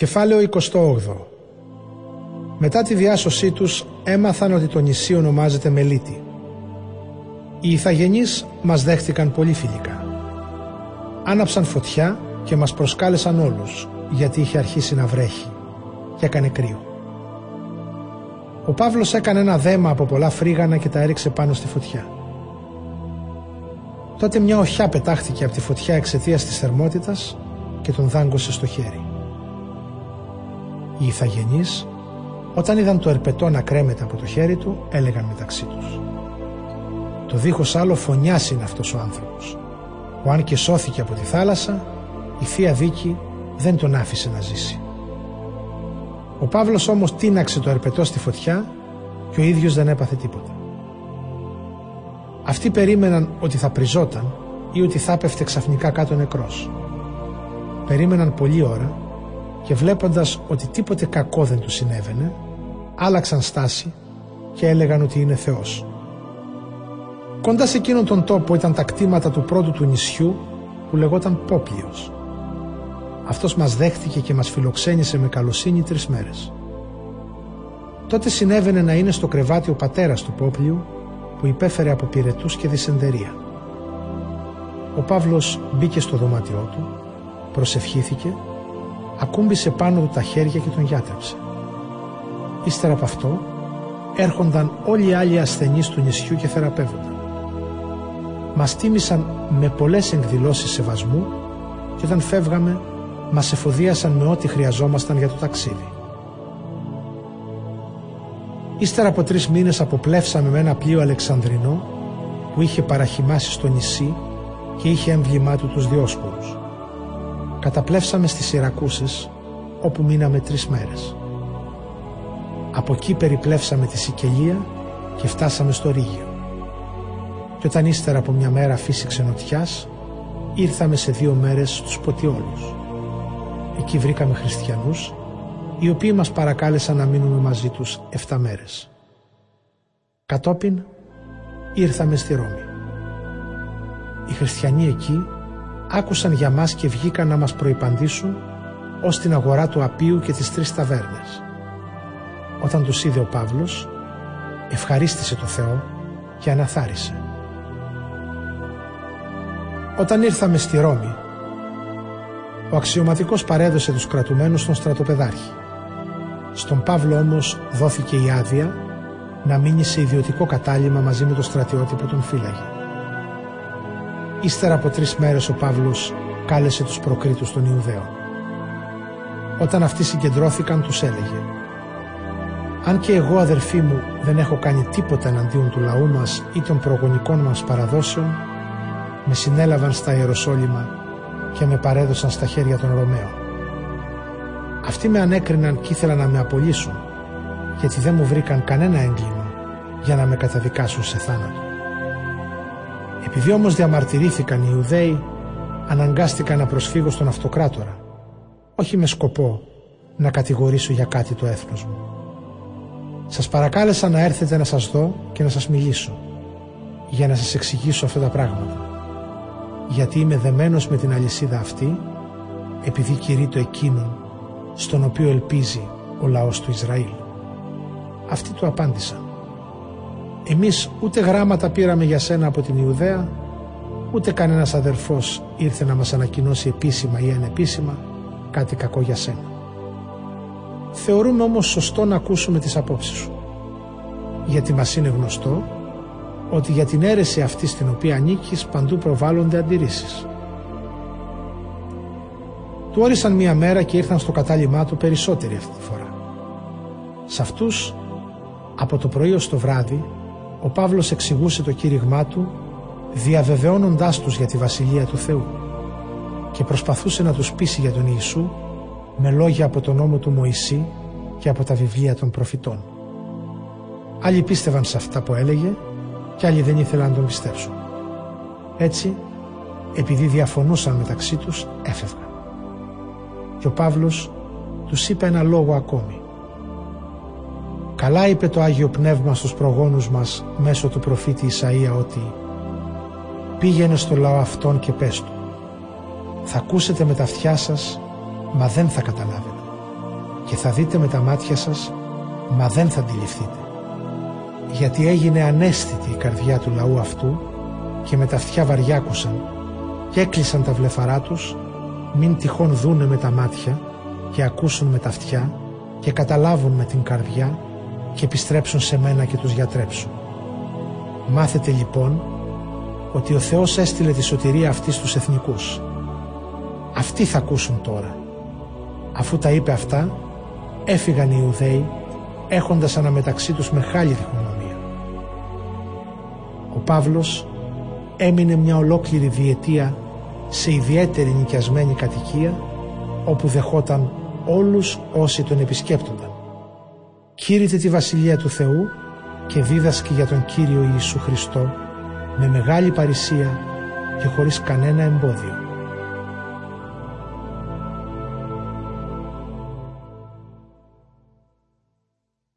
Κεφάλαιο 28 Μετά τη διάσωσή τους έμαθαν ότι το νησί ονομάζεται Μελίτη. Οι Ιθαγενείς μας δέχτηκαν πολύ φιλικά. Άναψαν φωτιά και μας προσκάλεσαν όλους γιατί είχε αρχίσει να βρέχει και έκανε κρύο. Ο Παύλος έκανε ένα δέμα από πολλά φρίγανα και τα έριξε πάνω στη φωτιά. Τότε μια οχιά πετάχτηκε από τη φωτιά εξαιτίας της θερμότητας και τον δάγκωσε στο χέρι. Οι ηθαγενείς, όταν είδαν το ερπετό να κρέμεται από το χέρι του, έλεγαν μεταξύ τους. Το δίχως άλλο φωνιάς είναι αυτός ο άνθρωπος. Ο αν και σώθηκε από τη θάλασσα, η Θεία Δίκη δεν τον άφησε να ζήσει. Ο Παύλος όμως τίναξε το ερπετό στη φωτιά και ο ίδιος δεν έπαθε τίποτα. Αυτοί περίμεναν ότι θα πριζόταν ή ότι θα έπεφτε ξαφνικά κάτω νεκρός. Περίμεναν πολλή ώρα και βλέποντας ότι τίποτε κακό δεν του συνέβαινε, άλλαξαν στάση και έλεγαν ότι είναι Θεός. Κοντά σε εκείνον τον τόπο ήταν τα κτήματα του πρώτου του νησιού που λεγόταν Πόπλιος. Αυτός μας δέχτηκε και μας φιλοξένησε με καλοσύνη τρεις μέρες. Τότε συνέβαινε να είναι στο κρεβάτι ο πατέρας του Πόπλιου που υπέφερε από πυρετούς και δυσεντερία. Ο Παύλος μπήκε στο δωμάτιό του, προσευχήθηκε, ακούμπησε πάνω του τα χέρια και τον γιάτρεψε. Ύστερα από αυτό έρχονταν όλοι οι άλλοι ασθενείς του νησιού και θεραπεύονταν. Μας τίμησαν με πολλές εκδηλώσεις σεβασμού και όταν φεύγαμε μας εφοδίασαν με ό,τι χρειαζόμασταν για το ταξίδι. Ύστερα από τρεις μήνες αποπλέψαμε με ένα πλοίο Αλεξανδρινό που είχε παραχυμάσει στο νησί και είχε έμβλημά του τους Διόσπορους. Καταπλέψαμε στις Σιρακούσες όπου μείναμε τρεις μέρες. Από εκεί περιπλέψαμε τη Σικελία και φτάσαμε στο Ρήγιο. Και όταν ύστερα από μια μέρα φύσηξε νοτιάς, ήρθαμε σε δύο μέρες στους Ποτιόλους. Εκεί βρήκαμε χριστιανούς, οι οποίοι μας παρακάλεσαν να μείνουμε μαζί τους 7 μέρες. Κατόπιν ήρθαμε στη Ρώμη. Οι χριστιανοί εκεί άκουσαν για μας και βγήκαν να μας προϋπαντήσουν ως την αγορά του Απίου και τις τρεις ταβέρνες. Όταν τους είδε ο Παύλος, ευχαρίστησε το Θεό και αναθάρισε. Όταν ήρθαμε στη Ρώμη, ο αξιωματικός παρέδωσε τους κρατουμένους στον στρατοπεδάρχη. Στον Παύλο όμως δόθηκε η άδεια να μείνει σε ιδιωτικό κατάλημα μαζί με το στρατιώτη που τον φύλαγε. Ύστερα από τρεις μέρες ο Παύλος κάλεσε τους προκρίτους των Ιουδαίων. Όταν αυτοί συγκεντρώθηκαν τους έλεγε «Αν και εγώ αδερφοί μου δεν έχω κάνει τίποτα εναντίον του λαού μας ή των προγονικών μας παραδόσεων, με συνέλαβαν στα Ιεροσόλυμα και με παρέδωσαν στα χέρια των Ρωμαίων. Αυτοί με ανέκριναν και ήθελαν να με απολύσουν, γιατί δεν μου βρήκαν κανένα έγκλημα για να με καταδικάσουν σε θάνατο. Επειδή όμως διαμαρτυρήθηκαν οι Ιουδαίοι, αναγκάστηκα να προσφύγω στον αυτοκράτορα, όχι με σκοπό να κατηγορήσω για κάτι το έθνος μου. Σας παρακάλεσα να έρθετε να σας δω και να σας μιλήσω, για να σας εξηγήσω αυτά τα πράγματα γιατί είμαι δεμένος με την αλυσίδα αυτή επειδή κηρύττω εκείνον στον οποίο ελπίζει ο λαός του Ισραήλ. Αυτοί του απάντησαν «Εμείς ούτε γράμματα πήραμε για σένα από την Ιουδαία ούτε κανένας αδερφός ήρθε να μας ανακοινώσει επίσημα ή ανεπίσημα κάτι κακό για σένα. Θεωρούμε όμως σωστό να ακούσουμε τις απόψεις σου γιατί μας είναι γνωστό ότι για την αίρεση αυτή στην οποία ανήκεις παντού προβάλλονται αντιρρήσεις. Του όρισαν μία μέρα και ήρθαν στο κατάλημά του περισσότεροι αυτή τη φορά. Σε αυτούς, από το πρωί ως το βράδυ, ο Παύλος εξηγούσε το κήρυγμά του, διαβεβαιώνοντάς τους για τη Βασιλεία του Θεού και προσπαθούσε να τους πείσει για τον Ιησού με λόγια από τον νόμο του Μωυσή και από τα βιβλία των προφητών. Άλλοι πίστευαν σε αυτά που έλεγε και άλλοι δεν ήθελαν να τον πιστέψουν. Έτσι, επειδή διαφωνούσαν μεταξύ τους, έφευγαν. Και ο Παύλος τους είπε ένα λόγο ακόμη. Καλά είπε το Άγιο Πνεύμα στους προγόνους μας μέσω του προφήτη Ισαΐα ότι «Πήγαινε στο λαό αυτόν και πες του, θα ακούσετε με τα αυτιά σας, μα δεν θα καταλάβετε. και θα δείτε με τα μάτια σας, μα δεν θα αντιληφθείτε. Γιατί έγινε ανέστητη η καρδιά του λαού αυτού και με τα αυτιά βαριάκουσαν και έκλεισαν τα βλεφαρά τους, μην τυχόν δούνε με τα μάτια και ακούσουν με τα αυτιά και καταλάβουν με την καρδιά και επιστρέψουν σε μένα και τους γιατρέψουν. Μάθετε λοιπόν ότι ο Θεός έστειλε τη σωτηρία αυτή στους εθνικούς. Αυτοί θα ακούσουν τώρα. Αφού τα είπε αυτά, έφυγαν οι Ιουδαίοι έχοντας αναμεταξύ τους μεγάλη διχονομία. Ο Παύλος έμεινε μια ολόκληρη διετία σε ιδιαίτερη νοικιασμένη κατοικία όπου δεχόταν όλους όσοι τον επισκέπτονταν. Κήρυτε τη Βασιλεία του Θεού και δίδασκε για τον Κύριο Ιησού Χριστό με μεγάλη παρησία και χωρίς κανένα εμπόδιο.